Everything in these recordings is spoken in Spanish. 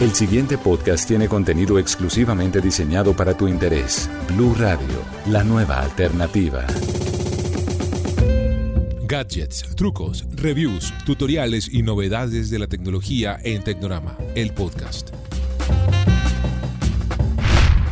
El siguiente podcast tiene contenido exclusivamente diseñado para tu interés. Blue Radio, la nueva alternativa. Gadgets, trucos, reviews, tutoriales y novedades de la tecnología en Tecnorama, el podcast.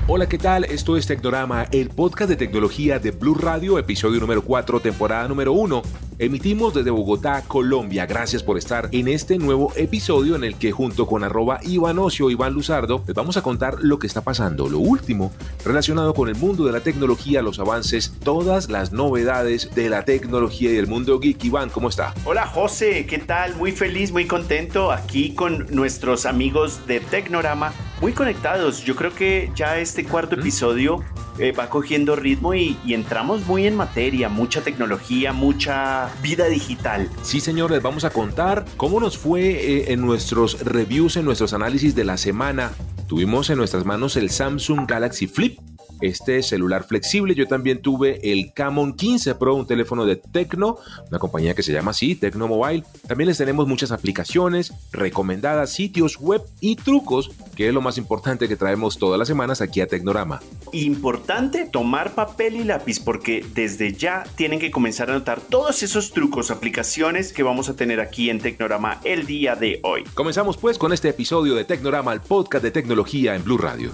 Hola, ¿qué tal? Esto es Tecnorama, el podcast de tecnología de Blue Radio, episodio número 4, temporada número 1. Emitimos desde Bogotá, Colombia. Gracias por estar en este nuevo episodio en el que junto con arroba Iván Ocio, Iván Luzardo, les vamos a contar lo que está pasando, lo último relacionado con el mundo de la tecnología, los avances, todas las novedades de la tecnología y del mundo geek. Iván, ¿cómo está? Hola José, ¿qué tal? Muy feliz, muy contento aquí con nuestros amigos de Tecnorama, muy conectados. Yo creo que ya este cuarto episodio eh, va cogiendo ritmo y, entramos muy en materia, mucha tecnología, mucha vida digital. Sí, señores, vamos a contar cómo nos fue eh, en nuestros reviews, en nuestros análisis de la semana. Tuvimos en nuestras manos el Samsung Galaxy Flip este celular flexible. Yo también tuve el Camon 15 Pro, un teléfono de Tecno, una compañía que se llama así, Tecno Mobile. También les tenemos muchas aplicaciones recomendadas, sitios web y trucos, que es lo más importante que traemos todas las semanas aquí a Tecnorama. Importante tomar papel y lápiz porque desde ya tienen que comenzar a anotar todos esos trucos, aplicaciones que vamos a tener aquí en Tecnorama el día de hoy. Comenzamos pues con este episodio de Tecnorama, el podcast de tecnología en Blue Radio.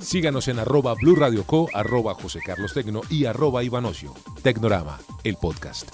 Síganos en arroba Blue Radio Co, arroba José Carlos Tecno y arroba Ivanocio. Tecnorama, el podcast.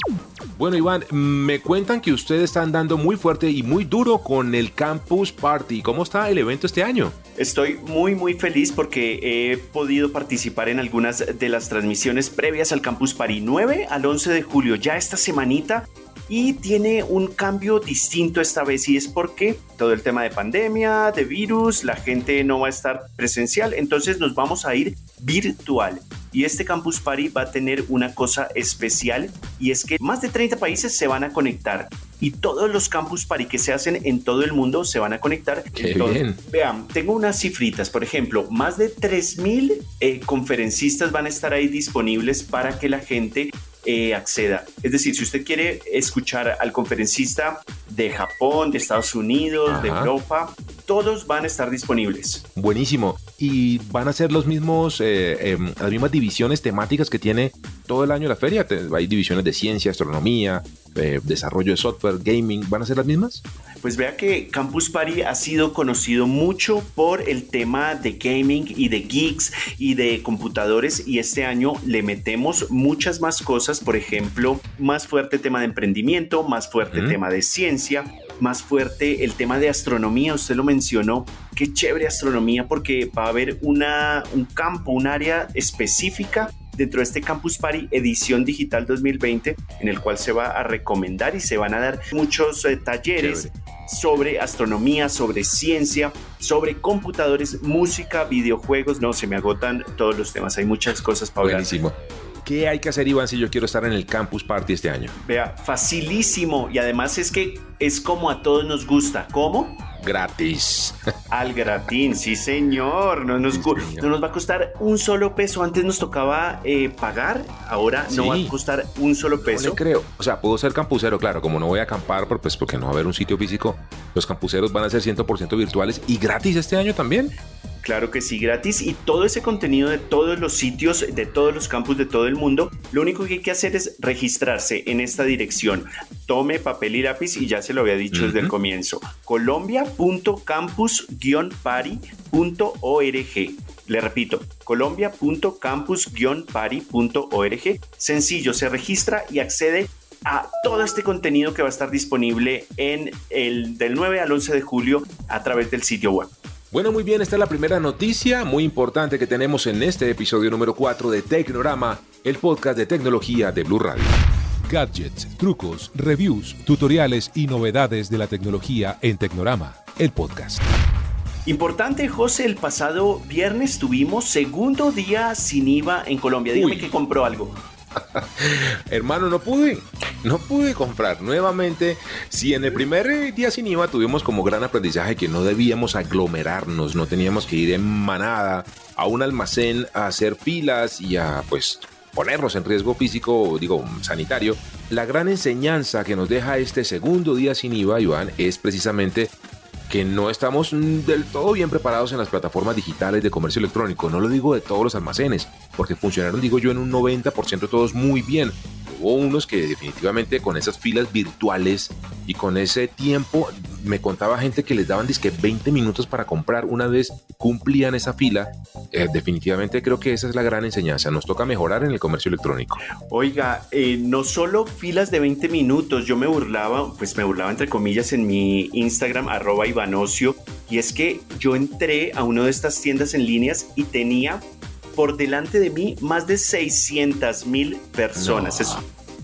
Bueno, Iván, me cuentan que ustedes están dando muy fuerte y muy duro con el Campus Party. ¿Cómo está el evento este año? Estoy muy muy feliz porque he podido participar en algunas de las transmisiones previas al Campus Party 9 al 11 de julio. Ya esta semanita y tiene un cambio distinto esta vez y es porque todo el tema de pandemia, de virus, la gente no va a estar presencial, entonces nos vamos a ir virtual. Y este Campus Party va a tener una cosa especial y es que más de 30 países se van a conectar y todos los Campus Party que se hacen en todo el mundo se van a conectar. Qué bien. Vean, tengo unas cifritas, por ejemplo, más de 3.000 eh, conferencistas van a estar ahí disponibles para que la gente eh, acceda. Es decir, si usted quiere escuchar al conferencista de Japón, de Estados Unidos, Ajá. de Europa, todos van a estar disponibles. Buenísimo. Y van a ser los mismos, eh, eh, las mismas divisiones temáticas que tiene todo el año la feria. Hay divisiones de ciencia, astronomía, eh, desarrollo de software, gaming. ¿Van a ser las mismas? Pues vea que Campus Party ha sido conocido mucho por el tema de gaming y de geeks y de computadores y este año le metemos muchas más cosas, por ejemplo, más fuerte tema de emprendimiento, más fuerte mm. tema de ciencia, más fuerte el tema de astronomía, usted lo mencionó, qué chévere astronomía porque va a haber una, un campo, un área específica dentro de este Campus Party edición digital 2020 en el cual se va a recomendar y se van a dar muchos eh, talleres Chévere. sobre astronomía, sobre ciencia, sobre computadores, música, videojuegos, no, se me agotan todos los temas, hay muchas cosas para hablar. Buenísimo. ¿Qué hay que hacer, Iván, si yo quiero estar en el Campus Party este año? Vea, facilísimo. Y además es que es como a todos nos gusta. ¿Cómo? Gratis. Al gratín, sí señor. No nos, sí, señor. no nos va a costar un solo peso. Antes nos tocaba eh, pagar, ahora sí. no va a costar un solo peso. No le creo. O sea, puedo ser campusero, claro. Como no voy a acampar, pues porque no va a haber un sitio físico, los campuseros van a ser 100% virtuales y gratis este año también. Claro que sí, gratis. Y todo ese contenido de todos los sitios, de todos los campus de todo el mundo, lo único que hay que hacer es registrarse en esta dirección. Tome papel y lápiz y ya se lo había dicho uh -huh. desde el comienzo. colombia.campus-pari.org. Le repito, colombia.campus-pari.org. Sencillo, se registra y accede a todo este contenido que va a estar disponible en el del 9 al 11 de julio a través del sitio web. Bueno, muy bien, esta es la primera noticia muy importante que tenemos en este episodio número 4 de Tecnorama, el podcast de tecnología de Blue Radio. Gadgets, trucos, reviews, tutoriales y novedades de la tecnología en Tecnorama, el podcast. Importante, José, el pasado viernes tuvimos segundo día sin IVA en Colombia. Dígame Uy. que compró algo. Hermano, no pude, no pude comprar nuevamente. Si en el primer día sin IVA tuvimos como gran aprendizaje que no debíamos aglomerarnos, no teníamos que ir en manada a un almacén a hacer filas y a pues ponernos en riesgo físico, digo, sanitario. La gran enseñanza que nos deja este segundo día sin IVA, Iván, es precisamente que no estamos del todo bien preparados en las plataformas digitales de comercio electrónico. No lo digo de todos los almacenes, porque funcionaron, digo yo, en un 90% todos muy bien. Hubo unos que definitivamente con esas filas virtuales y con ese tiempo, me contaba gente que les daban disque 20 minutos para comprar una vez cumplían esa fila. Eh, definitivamente creo que esa es la gran enseñanza. Nos toca mejorar en el comercio electrónico. Oiga, eh, no solo filas de 20 minutos, yo me burlaba, pues me burlaba entre comillas en mi Instagram, arroba Ivanocio, y es que yo entré a una de estas tiendas en líneas y tenía por delante de mí más de 600 mil personas.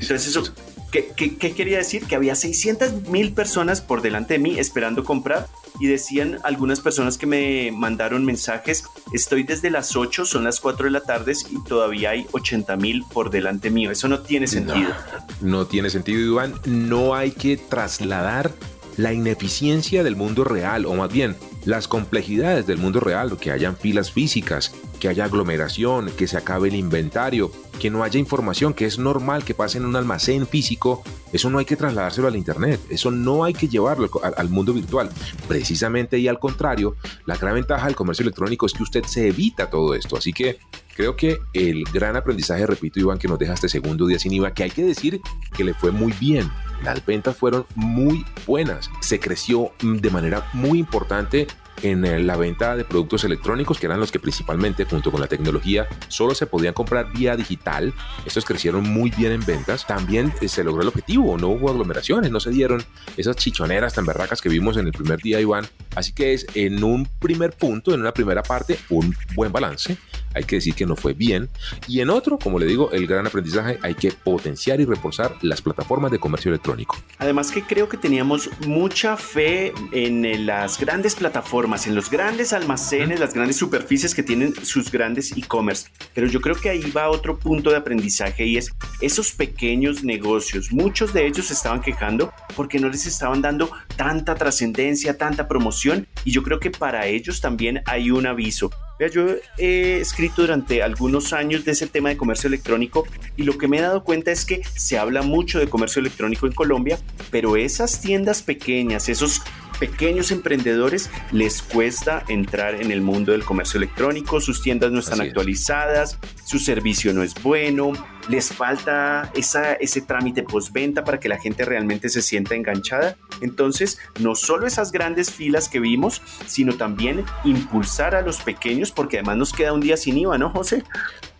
entonces eso ¿Qué, quería decir? Que había 600 mil personas por delante de mí esperando comprar y decían algunas personas que me mandaron mensajes, estoy desde las 8, son las 4 de la tarde y todavía hay 80 mil por delante mío. Eso no tiene sentido. No, no tiene sentido, Iván. No hay que trasladar la ineficiencia del mundo real, o más bien las complejidades del mundo real, que hayan filas físicas, que haya aglomeración, que se acabe el inventario, que no haya información, que es normal que pase en un almacén físico, eso no hay que trasladárselo al Internet, eso no hay que llevarlo al, mundo virtual. Precisamente y al contrario, la gran ventaja del comercio electrónico es que usted se evita todo esto. Así que creo que el gran aprendizaje, repito Iván, que nos deja este segundo día sin IVA, que hay que decir que le fue muy bien. Las ventas fueron muy buenas. Se creció de manera muy importante en eh, la venta de productos electrónicos, que eran los que principalmente, junto con la tecnología, solo se podían comprar vía digital. Estos crecieron muy bien en ventas. También eh, se logró el objetivo, no hubo aglomeraciones, no se dieron esas chichoneras tan berracas que vimos en el primer día, Iván. Así que es en un primer punto, en una primera parte, un buen balance. Hay que decir que no fue bien. Y en otro, como le digo, el gran aprendizaje, hay que potenciar y reforzar las plataformas de comercio electrónico. Además que creo que teníamos mucha fe en las grandes plataformas en los grandes almacenes, las grandes superficies que tienen sus grandes e-commerce. Pero yo creo que ahí va otro punto de aprendizaje y es esos pequeños negocios. Muchos de ellos se estaban quejando porque no les estaban dando tanta trascendencia, tanta promoción y yo creo que para ellos también hay un aviso. Yo he escrito durante algunos años de ese tema de comercio electrónico y lo que me he dado cuenta es que se habla mucho de comercio electrónico en Colombia, pero esas tiendas pequeñas, esos pequeños emprendedores les cuesta entrar en el mundo del comercio electrónico, sus tiendas no están actualizadas, su servicio no es bueno, les falta esa, ese trámite postventa para que la gente realmente se sienta enganchada. Entonces, no solo esas grandes filas que vimos, sino también impulsar a los pequeños, porque además nos queda un día sin IVA, ¿no, José?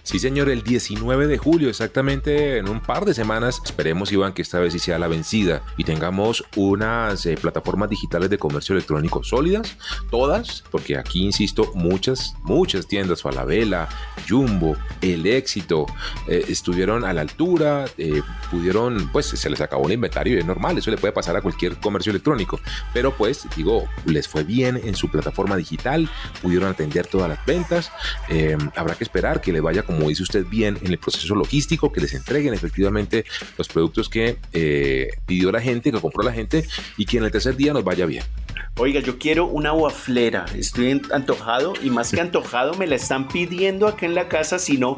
Sí, señor, el 19 de julio, exactamente en un par de semanas. Esperemos, Iván, que esta vez sí sea la vencida y tengamos unas eh, plataformas digitales de comercio electrónico sólidas, todas, porque aquí, insisto, muchas, muchas tiendas, Falabella, Jumbo, El Éxito, eh, estuvieron a la altura, eh, pudieron, pues se les acabó el inventario y es normal, eso le puede pasar a cualquier comercio electrónico, pero pues, digo, les fue bien en su plataforma digital, pudieron atender todas las ventas, habrá que esperar que le vaya como como dice usted bien, en el proceso logístico, que les entreguen efectivamente los productos que eh, pidió la gente, que compró la gente y que en el tercer día nos vaya bien. Oiga, yo quiero una waflera, estoy antojado y más que antojado me la están pidiendo acá en la casa, si no,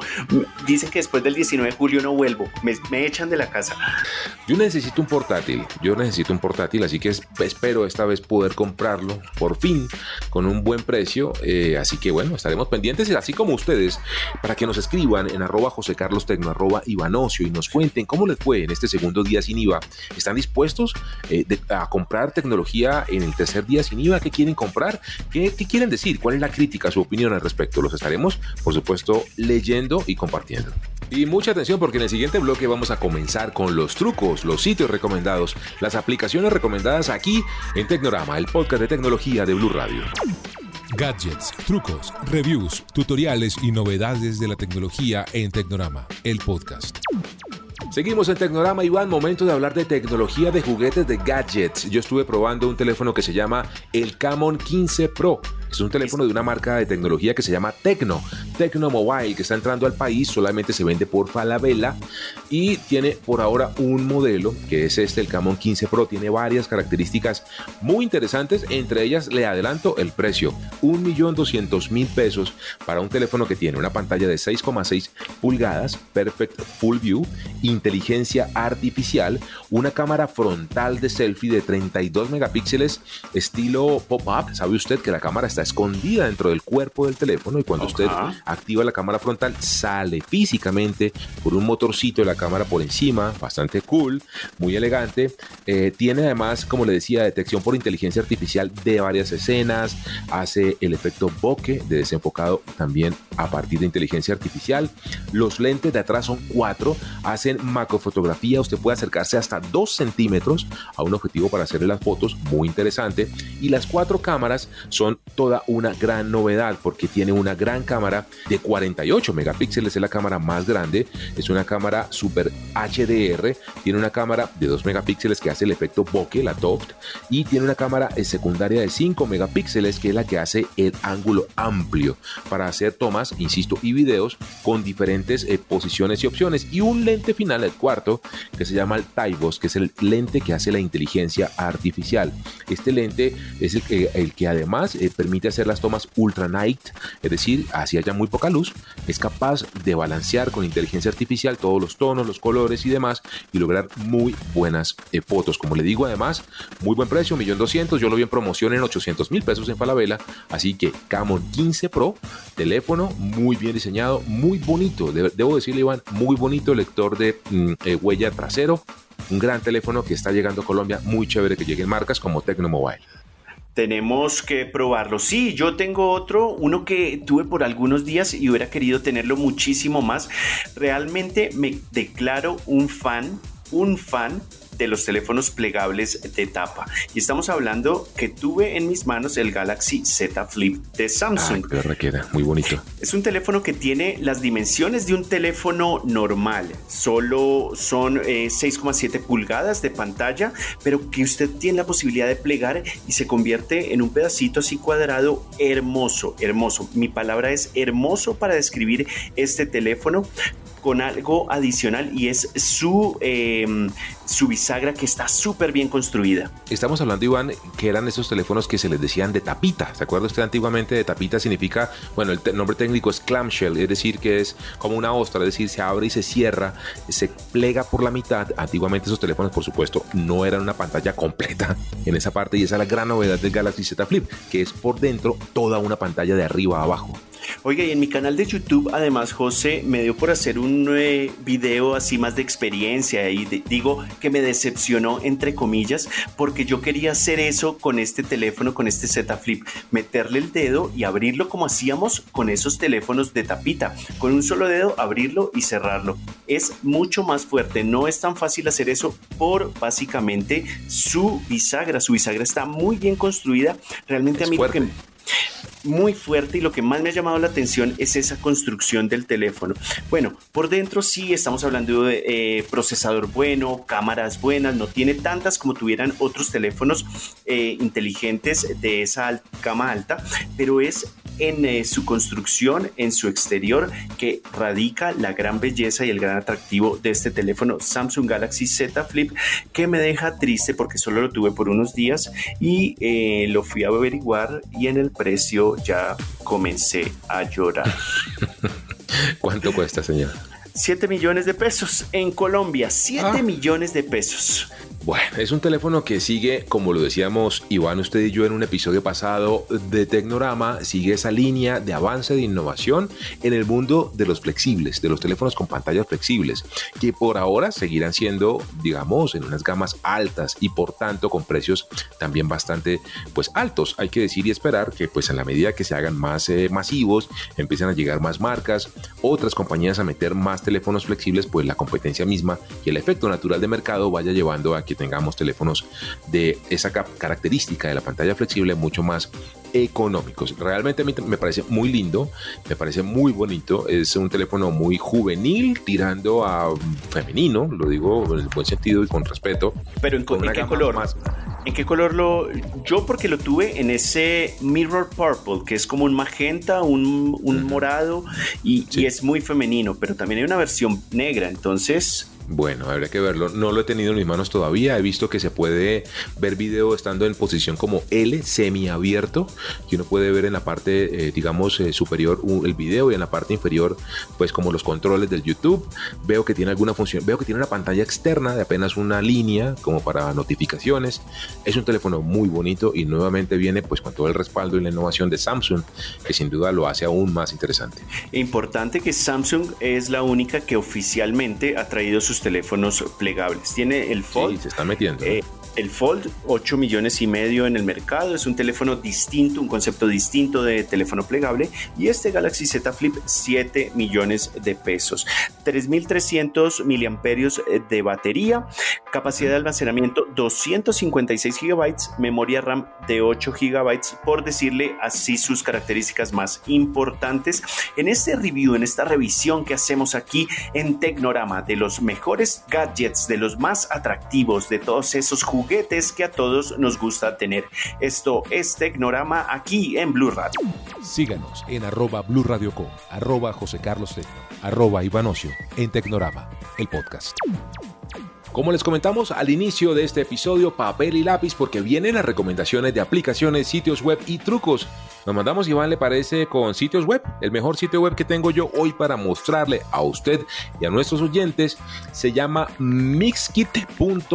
dicen que después del 19 de julio no vuelvo, me, echan de la casa. Yo necesito un portátil, yo necesito un portátil, así que espero esta vez poder comprarlo por fin con un buen precio, eh, así que bueno, estaremos pendientes, así como ustedes, para que nos escriban en arroba José Carlos Tecno, arroba Ivanocio y nos cuenten cómo les fue en este segundo día sin IVA. ¿Están dispuestos eh, a comprar tecnología en el tercer día sin IVA, qué quieren comprar, ¿Qué, qué quieren decir, cuál es la crítica, su opinión al respecto. Los estaremos, por supuesto, leyendo y compartiendo. Y mucha atención porque en el siguiente bloque vamos a comenzar con los trucos, los sitios recomendados, las aplicaciones recomendadas aquí en Tecnorama, el podcast de tecnología de Blue Radio. Gadgets, trucos, reviews, tutoriales y novedades de la tecnología en Tecnorama, el podcast. Seguimos en Tecnorama, Iván. Momento de hablar de tecnología de juguetes de gadgets. Yo estuve probando un teléfono que se llama el Camon 15 Pro. Es un teléfono de una marca de tecnología que se llama Tecno. Tecno Mobile que está entrando al país, solamente se vende por Falabella y tiene por ahora un modelo que es este, el Camon 15 Pro, tiene varias características muy interesantes, entre ellas le adelanto el precio, 1.200.000 pesos para un teléfono que tiene una pantalla de 6,6 pulgadas, Perfect Full View, inteligencia artificial, una cámara frontal de selfie de 32 megapíxeles estilo pop-up. Sabe usted que la cámara está escondida dentro del cuerpo del teléfono y cuando usted activa la cámara frontal sale físicamente por un motorcito de la cámara por encima, bastante cool, muy elegante. Eh, tiene además, como le decía, detección por inteligencia artificial de varias escenas, hace el efecto bokeh de desenfocado también a partir de inteligencia artificial. Los lentes de atrás son cuatro, hacen macrofotografía, usted puede acercarse hasta 2 centímetros a un objetivo para hacerle las fotos, muy interesante. Y las cuatro cámaras son toda una gran novedad porque tiene una gran cámara de 48 megapíxeles, es la cámara más grande, es una cámara super HDR, tiene una cámara de 2 megapíxeles que hace el efecto bokeh, la Toft, y tiene una cámara secundaria de 5 megapíxeles que es la que hace el ángulo amplio para hacer tomas, insisto, y videos con diferentes eh, posiciones y opciones. Y un lente final, el cuarto, que se llama el Taibos, que es el lente que hace la inteligencia artificial. Este lente es el que, el que además eh, permite hacer las tomas ultra night, es decir, hacia ya muy poca luz, es capaz de balancear con inteligencia artificial todos los tonos, los colores y demás y lograr muy buenas eh, fotos. Como le digo, además, muy buen precio, 1.200.000, yo lo vi en promoción en 800 mil pesos en Falabella, así que Camon 15 Pro, teléfono muy bien diseñado, muy bonito, debo decirle Iván, muy bonito, lector de mm, eh, huella trasero, un gran teléfono que está llegando a Colombia, muy chévere que lleguen marcas como Tecno Mobile. Tenemos que probarlo. Sí, yo tengo otro, uno que tuve por algunos días y hubiera querido tenerlo muchísimo más. Realmente me declaro un fan, un fan de los teléfonos plegables de tapa. Y estamos hablando que tuve en mis manos el Galaxy Z Flip de Samsung. queda muy bonito. Es un teléfono que tiene las dimensiones de un teléfono normal. Solo son 6,7 eh, pulgadas de pantalla, pero que usted tiene la posibilidad de plegar y se convierte en un pedacito así cuadrado hermoso, hermoso. Mi palabra es hermoso para describir este teléfono con algo adicional y es su, em, su bisagra que está súper bien construida. Estamos hablando, Iván, que eran esos teléfonos que se les decían de tapita. ¿Se acuerda usted antiguamente de tapita? Significa, bueno, el nombre técnico es clamshell, es decir, que es como una ostra, es decir, se abre y se cierra, se plega por la mitad. Antiguamente esos teléfonos, por supuesto, no eran una pantalla completa en esa parte y esa es la gran novedad del Galaxy Z Flip, que es por dentro toda una pantalla de arriba a abajo. Oiga, y en mi canal de YouTube, además, José me dio por hacer un eh, video así más de experiencia y digo que me decepcionó, entre comillas, porque yo quería hacer eso con este teléfono, con este Z Flip, meterle el dedo y abrirlo como hacíamos con esos teléfonos de tapita, con un solo dedo abrirlo y cerrarlo. Es mucho más fuerte, no es tan fácil hacer eso por básicamente su bisagra. Su bisagra está muy bien construida. Realmente a mí que muy fuerte y lo que más me ha llamado la atención es esa construcción del teléfono. Bueno, por dentro sí estamos hablando de eh, procesador bueno, cámaras buenas, no tiene tantas como tuvieran otros teléfonos eh, inteligentes de esa gama alta, pero es en eh, su construcción, en su exterior, que radica la gran belleza y el gran atractivo de este teléfono Samsung Galaxy Z Flip, que me deja triste porque solo lo tuve por unos días y eh, lo fui a averiguar y en el precio ya comencé a llorar. ¿Cuánto cuesta, señor? 7 millones de pesos en Colombia, 7 ah. millones de pesos. Bueno, es un teléfono que sigue, como lo decíamos Iván, usted y yo en un episodio pasado de Tecnorama, sigue esa línea de avance de innovación en el mundo de los flexibles, de los teléfonos con pantallas flexibles, que por ahora seguirán siendo, digamos, en unas gamas altas y por tanto con precios también bastante pues altos. Hay que decir y esperar que pues en la medida que se hagan más eh, masivos, empiezan a llegar más marcas, otras compañías a meter más teléfonos flexibles, pues la competencia misma y el efecto natural de mercado vaya llevando a que tengamos teléfonos de esa característica de la pantalla flexible mucho más económicos. Realmente a mí me parece muy lindo, me parece muy bonito. Es un teléfono muy juvenil, tirando a femenino, lo digo en el buen sentido y con respeto. Pero en, qué color? Más, ¿En qué color lo...? Yo porque lo tuve en ese Mirror Purple, que es como un magenta, un, morado y, y es muy femenino, pero también hay una versión negra, entonces bueno, habría que verlo. No lo he tenido en mis manos todavía. He visto que se puede ver video estando en posición como L, semiabierto, que uno puede ver en la parte, eh, digamos, eh, superior el video y en la parte inferior, pues como los controles del YouTube. Veo que tiene alguna función, veo que tiene una pantalla externa de apenas una línea como para notificaciones. Es un teléfono muy bonito y nuevamente viene pues con todo el respaldo y la innovación de Samsung, que sin duda lo hace aún más interesante. Importante que Samsung es la única que oficialmente ha traído sus teléfonos plegables. Tiene el Fold. Sí, se está metiendo. Eh, el Fold, 8 millones y medio en el mercado, es un teléfono distinto, un concepto distinto de teléfono plegable. Y este Galaxy Z Flip, 7 millones de pesos. 3.300 miliamperios eh, de batería, capacidad de almacenamiento 256 gigabytes, memoria RAM de 8 gigabytes, por decirle así sus características más importantes. En este review, en esta revisión que hacemos aquí en Tecnorama de los mejores gadgets, de los más atractivos, de todos esos juguetes, juguetes que a todos nos gusta tener. Esto es Tecnorama aquí en Blue Radio. Síganos en arroba Blue Radio Com, arroba José Carlos Tecno, arroba Ivanocio en Tecnorama, el podcast. Como les comentamos al inicio de este episodio, papel y lápiz porque vienen las recomendaciones de aplicaciones, sitios web y trucos nos mandamos, Iván, le parece, con sitios web. El mejor sitio web que tengo yo hoy para mostrarle a usted y a nuestros oyentes se llama mixkit.co.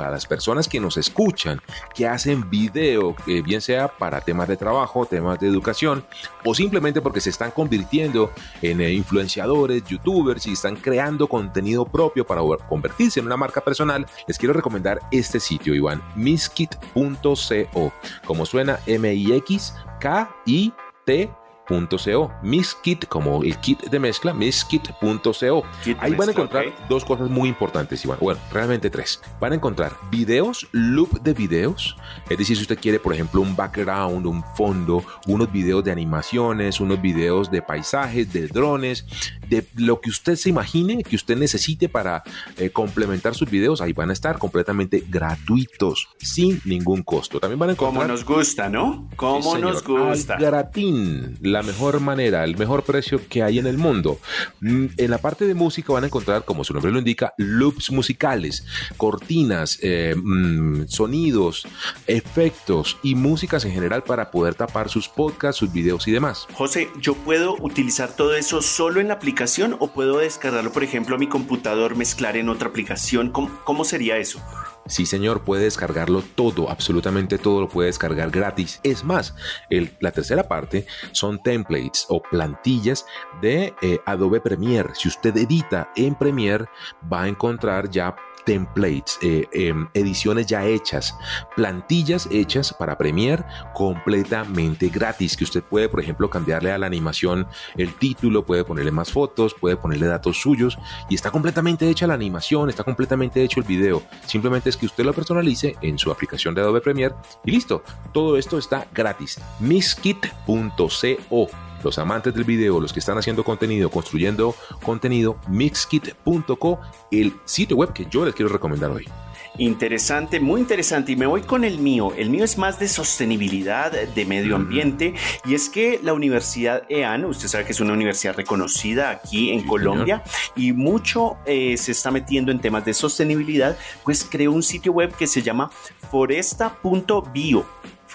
A las personas que nos escuchan, que hacen video, bien sea para temas de trabajo, temas de educación o simplemente porque se están convirtiendo en eh, influenciadores, youtubers y están creando contenido propio para convertirse en una marca personal, les quiero recomendar este sitio, Iván, mixkit.co. Como suena M-I-X K-I-T .co, Miskit como el kit de mezcla, miskit.co. Ahí van a encontrar dos cosas muy importantes, Iván. Bueno, realmente tres. Van a encontrar videos, loop de videos. Es decir, si usted quiere, por ejemplo, un background, un fondo, unos videos de animaciones, unos videos de paisajes, de drones, de lo que usted se imagine, que usted necesite para eh, complementar sus videos, ahí van a estar completamente gratuitos, sin ningún costo. También van a encontrar... Como nos gusta, ¿no? Como nos gusta. gratín, la mejor manera, el mejor precio que hay en el mundo. Mm, en la parte de música van a encontrar, como su nombre lo indica, loops musicales, cortinas, eh, mm, sonidos, efectos y músicas en general para poder tapar sus podcasts, sus videos y demás. José, ¿yo puedo utilizar todo eso solo en la aplicación o puedo descargarlo, por ejemplo, a mi computador, mezclar en otra aplicación? cómo sería eso? Sí, señor, puede descargarlo todo, absolutamente todo lo puede descargar gratis. Es más, la tercera parte son templates o plantillas de eh, Adobe Premiere. Si usted edita en Premiere, va a encontrar ya templates, eh, em, ediciones ya hechas, plantillas hechas para Premiere completamente gratis, que usted puede, por ejemplo, cambiarle a la animación el título, puede ponerle más fotos, puede ponerle datos suyos y está completamente hecha la animación, está completamente hecho el video. Simplemente es que usted lo personalice en su aplicación de Adobe Premiere y listo. Todo esto está gratis. Miskit.co los amantes del video, los que están haciendo contenido, construyendo contenido, mixkit.co, el sitio web que yo les quiero recomendar hoy. Interesante, muy interesante. Y me voy con el mío. El mío es más de sostenibilidad, de medio ambiente. Y es que la Universidad EAN, usted sabe que es una universidad reconocida aquí en Colombia y mucho eh, se está metiendo en temas de sostenibilidad, pues creó un sitio web que se llama foresta.bio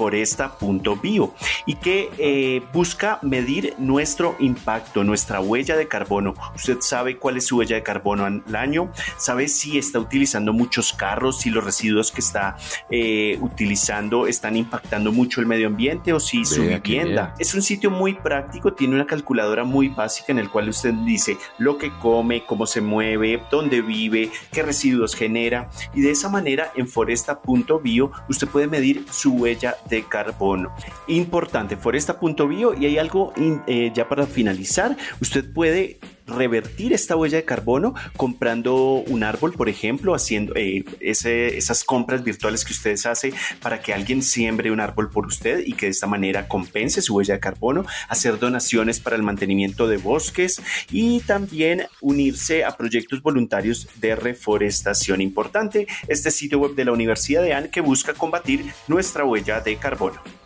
foresta.bio y que eh, busca medir nuestro impacto, nuestra huella de carbono. Usted sabe cuál es su huella de carbono al año, sabe si está utilizando muchos carros, si los residuos que está eh, utilizando están impactando mucho el medio ambiente o si su vivienda. Es un sitio muy práctico, tiene una calculadora muy básica en el cual usted dice lo que come, cómo se mueve, dónde vive, qué residuos genera y de esa manera en foresta.bio usted puede medir su huella de carbono. Importante, foresta.bio y hay algo eh, ya para finalizar, usted puede revertir esta huella de carbono comprando un árbol, por ejemplo, haciendo eh, esas compras virtuales que ustedes hacen para que alguien siembre un árbol por usted y que de esta manera compense su huella de carbono, hacer donaciones para el mantenimiento de bosques y también unirse a proyectos voluntarios de reforestación. Importante este sitio web de la Universidad de Anne que busca combatir nuestra huella de carbono.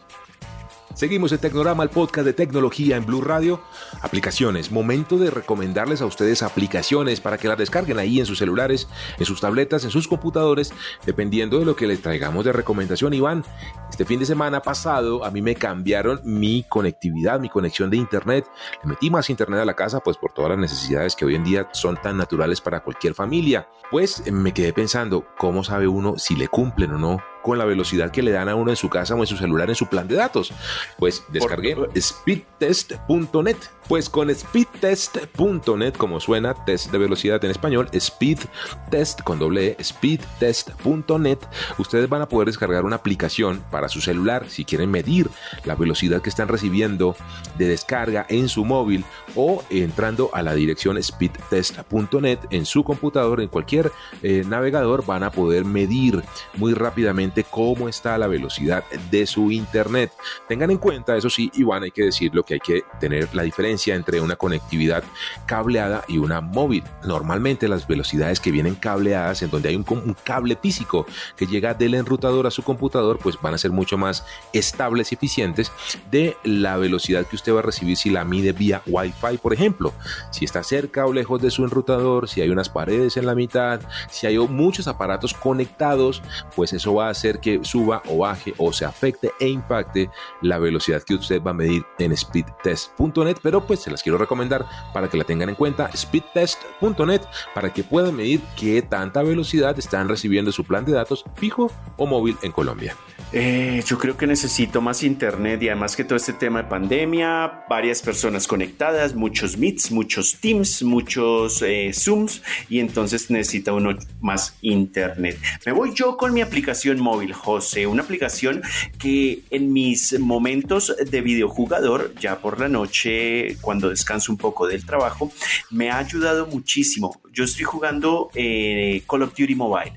Seguimos en Tecnorama, el podcast de tecnología en Blue Radio. Aplicaciones. Momento de recomendarles a ustedes aplicaciones para que las descarguen ahí en sus celulares, en sus tabletas, en sus computadores, dependiendo de lo que les traigamos de recomendación. Iván, este fin de semana pasado a mí me cambiaron mi conectividad, mi conexión de internet. Le metí más internet a la casa, pues por todas las necesidades que hoy en día son tan naturales para cualquier familia. Pues me quedé pensando, ¿cómo sabe uno si le cumplen o no con la velocidad que le dan a uno en su casa o en su celular en su plan de datos. Pues descargué speedtest.net. Pues con speedtest.net, como suena, test de velocidad en español, speedtest con doble e, speedtest.net, ustedes van a poder descargar una aplicación para su celular si quieren medir la velocidad que están recibiendo de descarga en su móvil o entrando a la dirección speedtest.net en su computador, en cualquier eh, navegador, van a poder medir muy rápidamente cómo está la velocidad de su internet. Tengan en cuenta, eso sí, Iván, hay que decirlo que hay que tener la diferencia entre una conectividad cableada y una móvil. Normalmente las velocidades que vienen cableadas, en donde hay un, un cable físico que llega del enrutador a su computador, pues van a ser mucho más estables y eficientes de la velocidad que usted va a recibir si la mide vía Wi-Fi, por ejemplo. Si está cerca o lejos de su enrutador, si hay unas paredes en la mitad, si hay muchos aparatos conectados, pues eso va a ser que suba o baje o se afecte e impacte la velocidad que usted va a medir en speedtest.net, pero pues se las quiero recomendar para que la tengan en cuenta, speedtest.net, para que puedan medir qué tanta velocidad están recibiendo su plan de datos fijo o móvil en Colombia. Eh, yo creo que necesito más internet y además que todo este tema de pandemia, varias personas conectadas, muchos meets, muchos teams, muchos eh, zooms y entonces necesita uno más internet. Me voy yo con mi aplicación móvil, José, una aplicación que en mis momentos de videojugador, ya por la noche, cuando descanso un poco del trabajo, me ha ayudado muchísimo. Yo estoy jugando eh, Call of Duty Mobile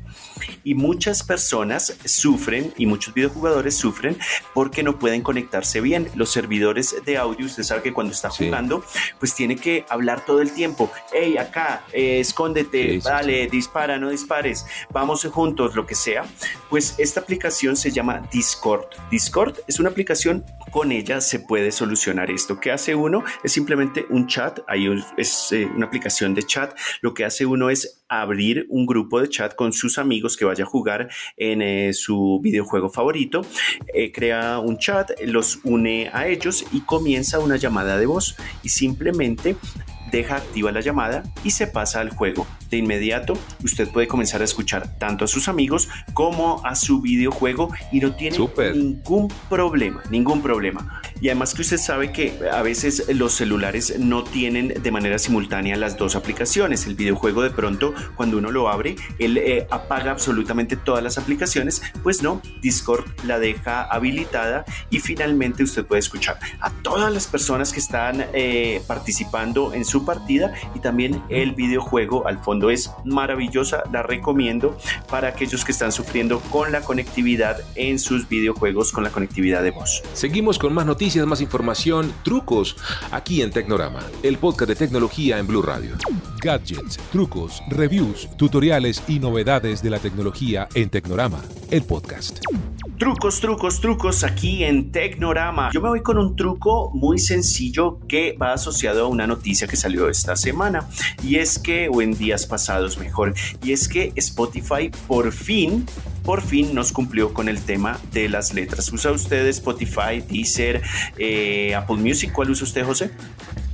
y muchas personas sufren y muchos videojugadores sufren porque no pueden conectarse bien. Los servidores de audio, usted sabe que cuando está jugando, pues tiene que hablar todo el tiempo. Hey, acá, eh, escóndete, vale, dispara, no dispares, vamos juntos, lo que sea. Pues esta aplicación se llama Discord. Discord es una aplicación con ella se puede solucionar esto. ¿Qué hace uno? Es simplemente un chat, ahí es eh, una aplicación de chat. Lo que hace uno es abrir un grupo de chat con sus amigos que vaya a jugar en eh, su videojuego favorito. Eh, crea un chat, los une a ellos y comienza una llamada de voz y simplemente deja activa la llamada y se pasa al juego. De inmediato, usted puede comenzar a escuchar tanto a sus amigos como a su videojuego y no tiene ningún problema, ningún problema. Y además que usted sabe que a veces los celulares no tienen de manera simultánea las dos aplicaciones. El videojuego de pronto, cuando uno lo abre, él eh, apaga absolutamente todas las aplicaciones. Pues no, Discord la deja habilitada y finalmente usted puede escuchar a todas las personas que están eh, participando en su partida y también el videojuego al fondo es maravillosa, la recomiendo para aquellos que están sufriendo con la conectividad en sus videojuegos con la conectividad de voz. Seguimos con más noticias, más información, trucos aquí en Tecnorama, el podcast de tecnología en Blue Radio. Gadgets, trucos, reviews, tutoriales y novedades de la tecnología en Tecnorama, el podcast. Trucos, trucos, trucos aquí en Tecnorama. Yo me voy con un truco muy sencillo que va asociado a una noticia que salió esta semana. Y es que, o en días pasados mejor, y es que Spotify por fin por fin nos cumplió con el tema de las letras. ¿Usa usted Spotify, Deezer, eh, Apple Music? ¿Cuál usa usted, José?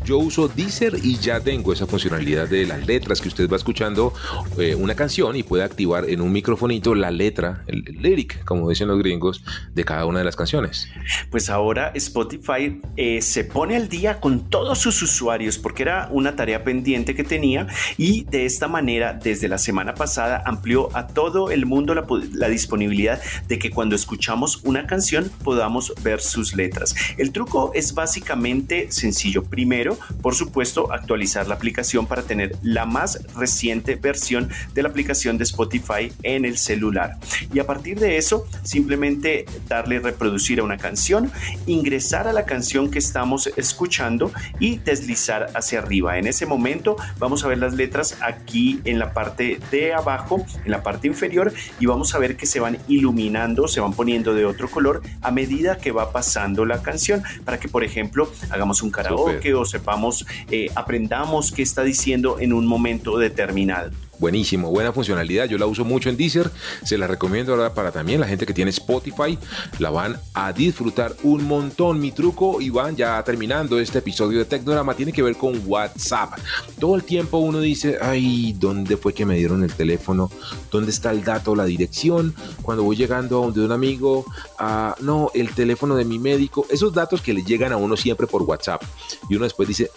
Yo uso Deezer y ya tengo esa funcionalidad de las letras que usted va escuchando eh, una canción y puede activar en un microfonito la letra, el, lyric, como dicen los gringos, de cada una de las canciones. Pues ahora Spotify eh, se pone al día con todos sus usuarios porque era una tarea pendiente que tenía y de esta manera desde la semana pasada amplió a todo el mundo la, la disponibilidad de que cuando escuchamos una canción podamos ver sus letras. El truco es básicamente sencillo. Primero, pero por supuesto actualizar la aplicación para tener la más reciente versión de la aplicación de Spotify en el celular. Y a partir de eso, simplemente darle reproducir a una canción, ingresar a la canción que estamos escuchando y deslizar hacia arriba. En ese momento vamos a ver las letras aquí en la parte de abajo, en la parte inferior, y vamos a ver que se van iluminando, se van poniendo de otro color a medida que va pasando la canción, para que, por ejemplo, hagamos un karaoke o sepamos, eh, aprendamos qué está diciendo en un momento determinado. Buenísimo, buena funcionalidad. Yo la uso mucho en Deezer. Se la recomiendo ahora para también la gente que tiene Spotify. La van a disfrutar un montón. Mi truco, Iván, ya terminando este episodio de Tecnorama, tiene que ver con WhatsApp. Todo el tiempo uno dice, ay, ¿dónde fue que me dieron el teléfono? ¿Dónde está el dato, la dirección? Cuando voy llegando a donde un amigo, ah, no, el teléfono de mi médico. Esos datos que le llegan a uno siempre por WhatsApp. Y uno después dice,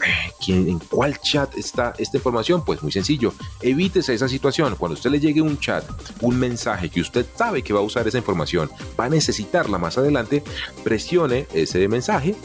¿quién, ¿en cuál chat está esta información? Pues muy sencillo. Esa situación, cuando usted le llegue un chat, un mensaje que usted sabe que va a usar esa información, va a necesitarla más adelante, presione ese mensaje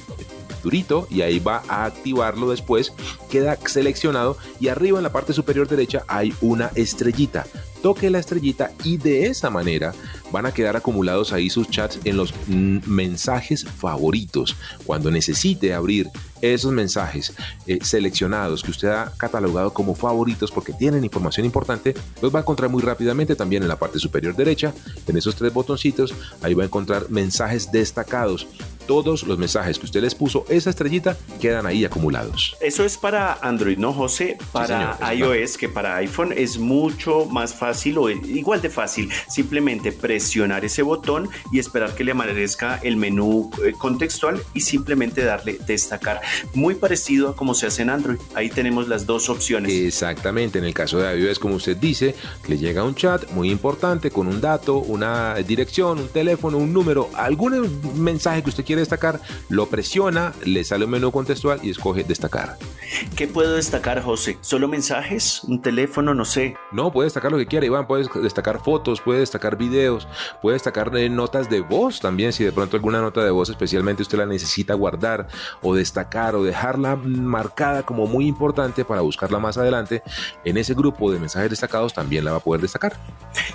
durito y ahí va a activarlo después, queda seleccionado y arriba en la parte superior derecha hay una estrellita. Toque la estrellita y de esa manera van a quedar acumulados ahí sus chats en los mensajes favoritos. Cuando necesite abrir esos mensajes eh, seleccionados que usted ha catalogado como favoritos porque tienen información importante, los va a encontrar muy rápidamente también en la parte superior derecha, en esos tres botoncitos, ahí va a encontrar mensajes destacados todos los mensajes que usted les puso, esa estrellita, quedan ahí acumulados. Eso es para Android, ¿no, José? Para iOS, que para iPhone es mucho más fácil o igual de fácil. Simplemente presionar ese botón y esperar que le aparezca el menú eh, contextual y simplemente darle destacar. Muy parecido a como se hace en Android. Ahí tenemos las dos opciones. Exactamente. En el caso de iOS, como usted dice, le llega un chat muy importante con un dato, una dirección, un teléfono, un número, algún mensaje que usted quiere destacar, lo presiona, le sale un menú contextual y escoge destacar. ¿Qué puedo destacar, José? ¿Solo mensajes? ¿Un teléfono? No sé. No, puede destacar lo que quiera, Iván. Puede destacar fotos, puede destacar videos, puede destacar eh, notas de voz también. Si de pronto alguna nota de voz especialmente usted la necesita guardar o destacar o dejarla marcada como muy importante para buscarla más adelante, en ese grupo de mensajes destacados también la va a poder destacar.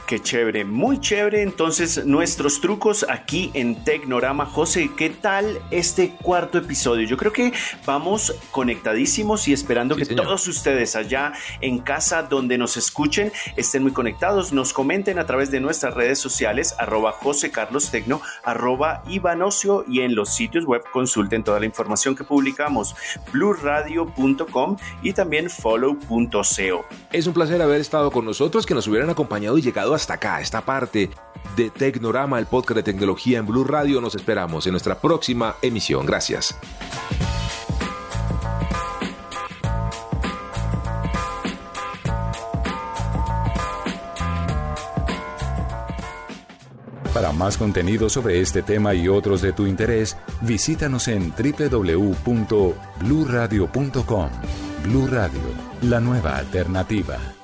Qué chévere, muy chévere. Entonces, nuestros trucos aquí en Tecnorama. José, ¿qué tal este cuarto episodio? Yo creo que vamos conectadísimos y esperando que todos ustedes allá en casa donde nos escuchen estén muy conectados, nos comenten a través de nuestras redes sociales, arroba José Carlos Tecno, arroba Ivanocio y en los sitios web consulten toda la información que publicamos, blurradio.com y también follow.co. Es un placer haber estado con nosotros, que nos hubieran acompañado y llegado hasta acá, esta parte de Tecnorama, el podcast de tecnología en Blue Radio. Nos esperamos en nuestra próxima emisión. Gracias. Para más contenido sobre este tema y otros de tu interés, visítanos en www.bluradio.com. Blu Radio, la nueva alternativa.